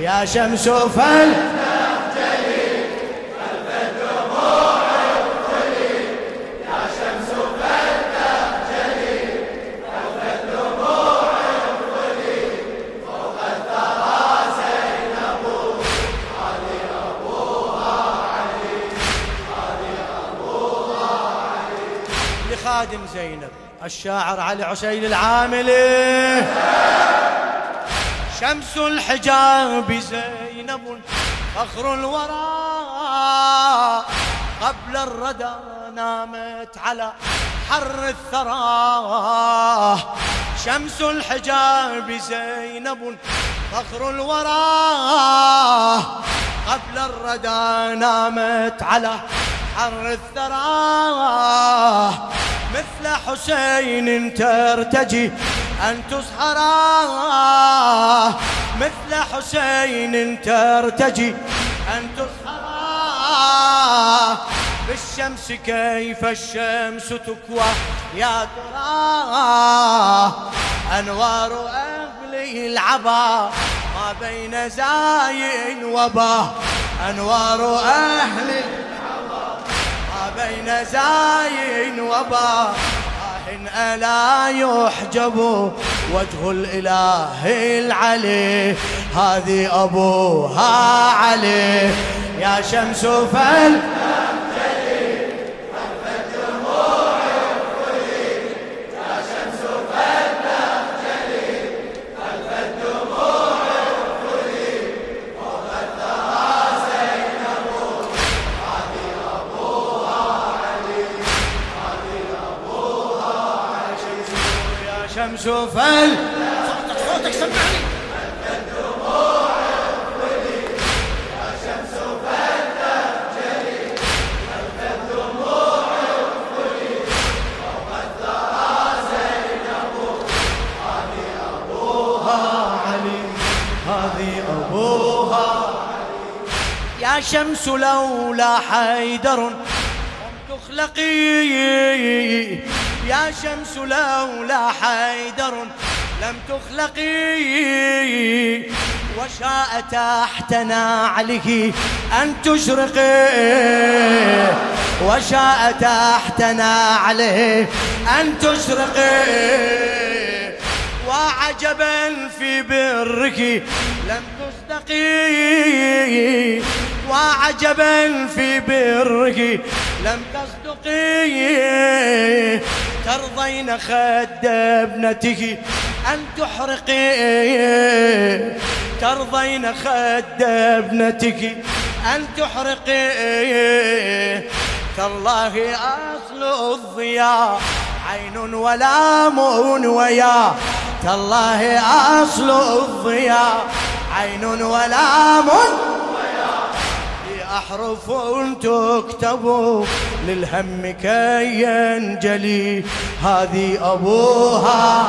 يا شمس فل لخادم زينب الشاعر علي عسيل العاملي. شمس الحجاب زينب فخر الورى قبل الردى نامت على حر الثرى. شمس الحجاب زينب فخر الورى قبل الردى نامت على حر الثرى. مثل حسين ترتجي أن تسحرا مثل حسين ترتجي. أن تسحرا بالشمس كيف الشمس تكوى. يا ترى. أنوار أهل العبا. ما بين زاي وبا. أنوار أهل العبا. ما بين زاي وبا. آه ألا يحجب وجه الإله العلي. هذه أبوها علي. يا شمس فل يا شمس فل صوتك صوتك سمعني. يا شمس لولا حيدر لم تخلقي يا شمس لولا حيدر لم تخلقي وشاء تحت نعله أن تشرقي. وشاء تحت نعله أن تشرقي. وعجبا في برك لم تصدقي وعجبا في برك لم تصدقي. ترضين خد ابنتك أن تحرقي. ترضين خد ابنتك أن تحرقي. تالله أصل الضياء عين ولام ويا. تالله أصل الضياء عين ولام في أحرف تكتب للهم كي ينجلي. هذه أبوها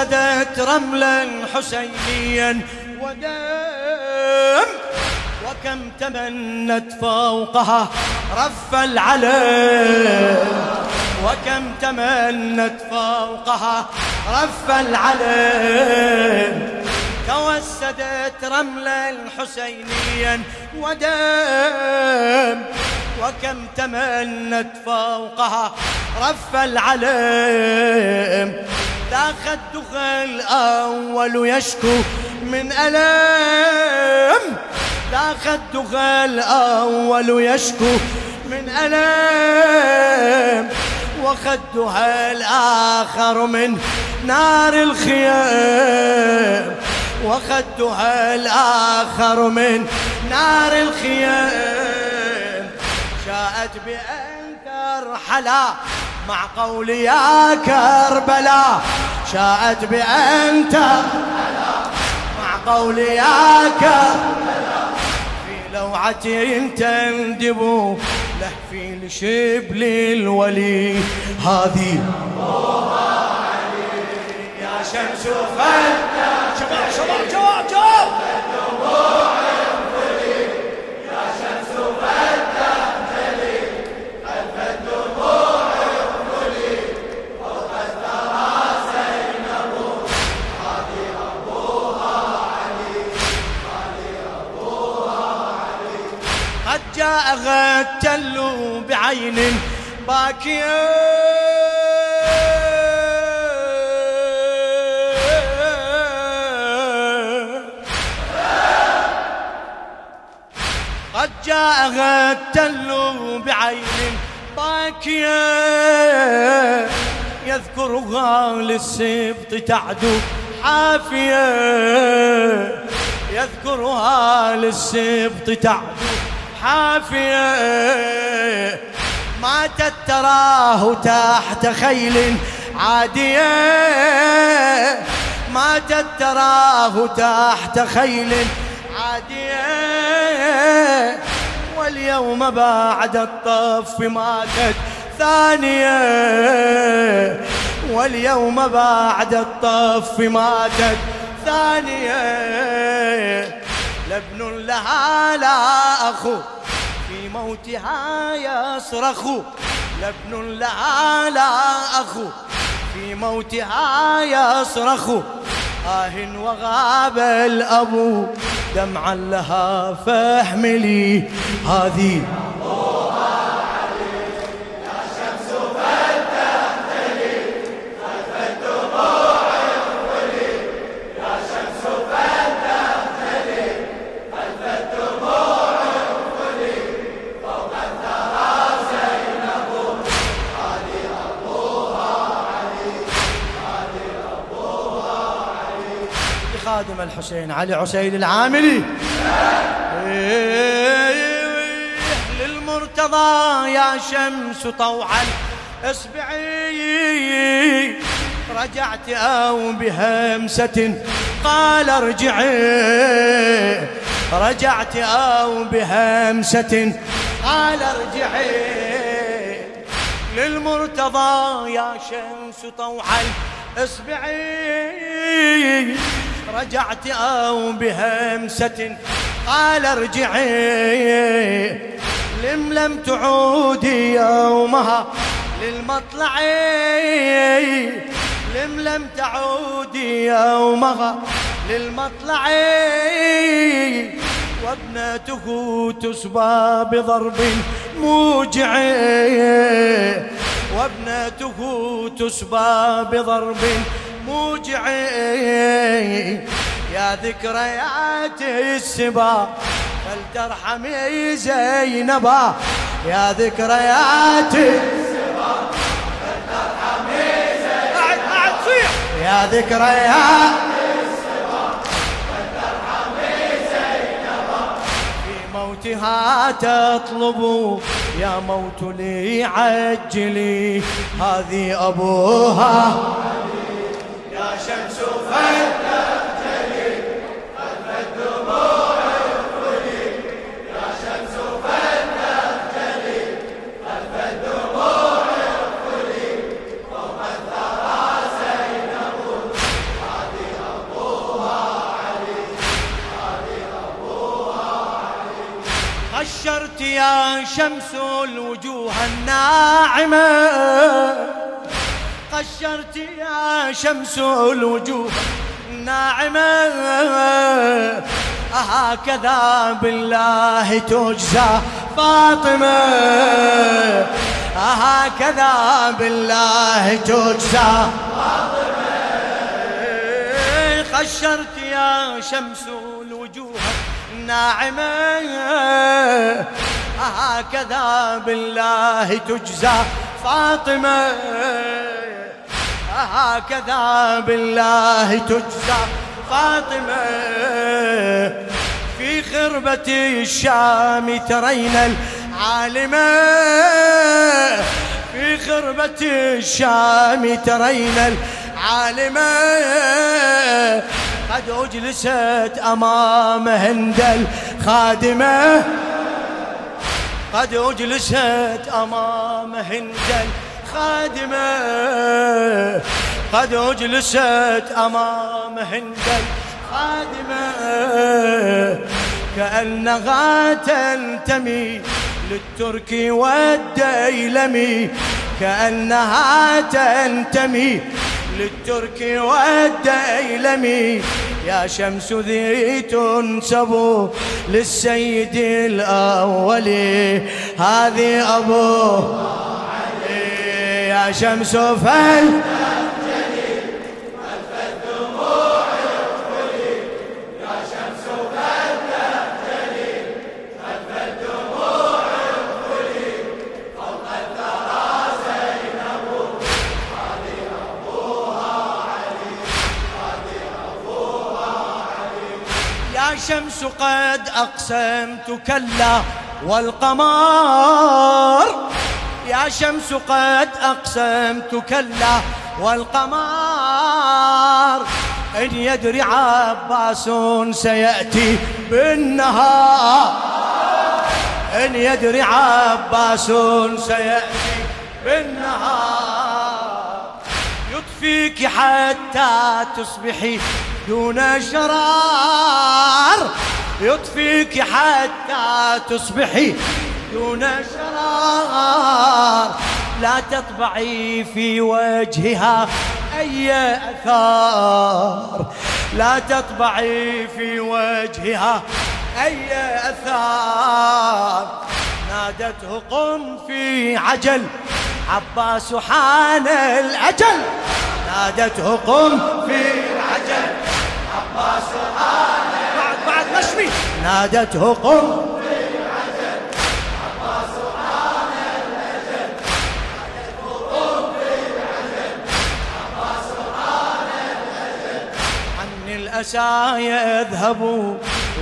توسدت رملا حسينيا ودم وكم تمنت فوقها رف العلم. وكم تمنت فوقها رف العلم. توسدت رملا حسينيا ودم وكم تمنت فوقها رف العلم. ذا خدها الأول يشكو من ألم. ذا خدها الأول يشكو من ألم. وخدها الآخر من نار الخيام. وخدها الآخر من نار الخيام. شاءت بأن ترحلا مع قول يا كربلاء شاءت بأن ترحلا مع قول يا كربلاء في لوعة تندب له في لشبل الولي. هذه يا شمس فلتة شباب شباب جواب جواب. جاء غتل بعين باكية. قد جاء غتل بعين باكية. يذكرها للسبط تعدو حافيه يذكرها للسبط تعدو حافية. ماتت تراه تحت خيل عادية. ماتت تراه تحت خيل عادية. واليوم بعد الطف ماتت ثانية. واليوم بعد الطف ماتت ثانية. لابن لها لا أخو في موتها يصرخ. لابن لها لا أخو في موتها يصرخ. آه وغاب الأبو دمعا لها فاحملي. هذه الحسين علي عسيد العاملي. للمرتضى يا شمس طوعا اصبعي رجعت أو بهمسة قال ارجعي. رجعت أو بهمسة قال ارجعي. للمرتضى يا شمس طوعا اصبعي رجعت أو بهمسة. قال ارجعي. لم لم تعودي يومها للمطلع. لم لم تعودي يومها للمطلع. وابنته تسبى بضرب موجع. وابنته تسبى بضرب موجع يا ذكريات السبا فلترحمي زينبا. يا ذكريات السبا فلترحمي زينبا. يا ذكريات في موتها تطلب يا موت لي عجلي هذه أبوها يا شمس الوجوه الناعمة. قشرت يا شمس الوجوه الناعمة. أهكذا بالله تجزى فاطمة. أهكذا بالله تجزى فاطمة. قشرت يا شمس الوجوه الناعمة. أهكذا بالله تجزى فاطمة. هكذا بالله تجزى فاطمة. في خربة الشام ترين العالمة في خربة الشام ترين العالمة قد أجلست أمام هند الخادمة. قد أجلست أمام هند الخادمة قد أجلست أمام هند الخادمة كأنها تنتمي للترك والديلمي. كأنها تنتمي للترك والديلمي. يا شمس ذي تنسب للسيد الأول. هذه أبوه يا شمس فل الشمس قد أقسمت كلا والقمر. يا شمس قد أقسمت كلا والقمر. إن يدري عباس سيأتي بالنهار. إن يدري عباس سيأتي بالنهار. يطفيك حتى تصبحي دون شرار. يطفيك حتى تصبحي دون شرار. لا تطبعي في وجهها أي أثار. لا تطبعي في وجهها أي أثار. نادته قم في عجل. عباس حان الأجل. نادته قم في عجل. عباس بعد بعد نشمي نادته قم. الأسى يذهب.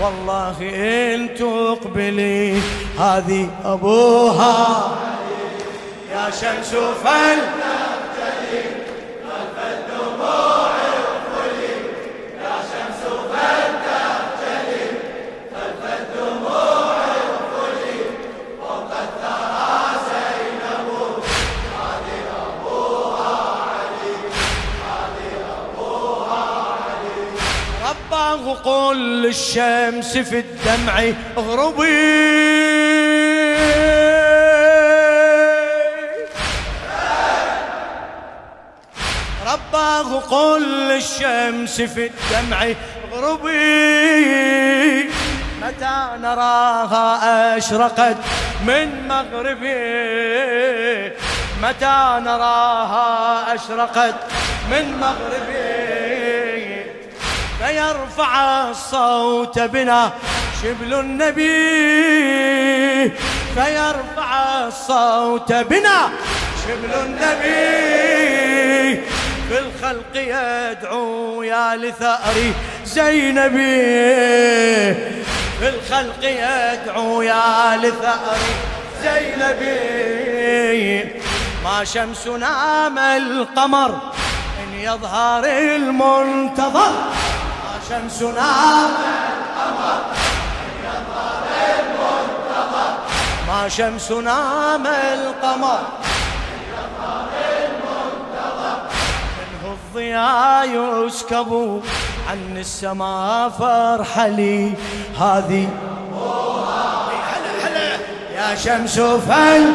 والله إن تقبلي هذه أبوها. يا شمس فل قل للشمس في الدمع اغربي. رباه قل للشمس في الدمع اغربي. متى نراها أشرقت من مغربي؟ متى نراها أشرقت من مغربي؟ فيرفع الصوت بنا شبل النبي. فيرفع الصوت بنا شبل النبي. في الخلق يدعو يا لثأري زينبي. في الخلق يدعو يا لثأري زينبي. ما شمسنا ما القمر إن يظهر المنتظر. شمسنا ما شمسنا ما القمر. منه الضياء يسكب. عن السماء فرحلي هذه يا شمس فل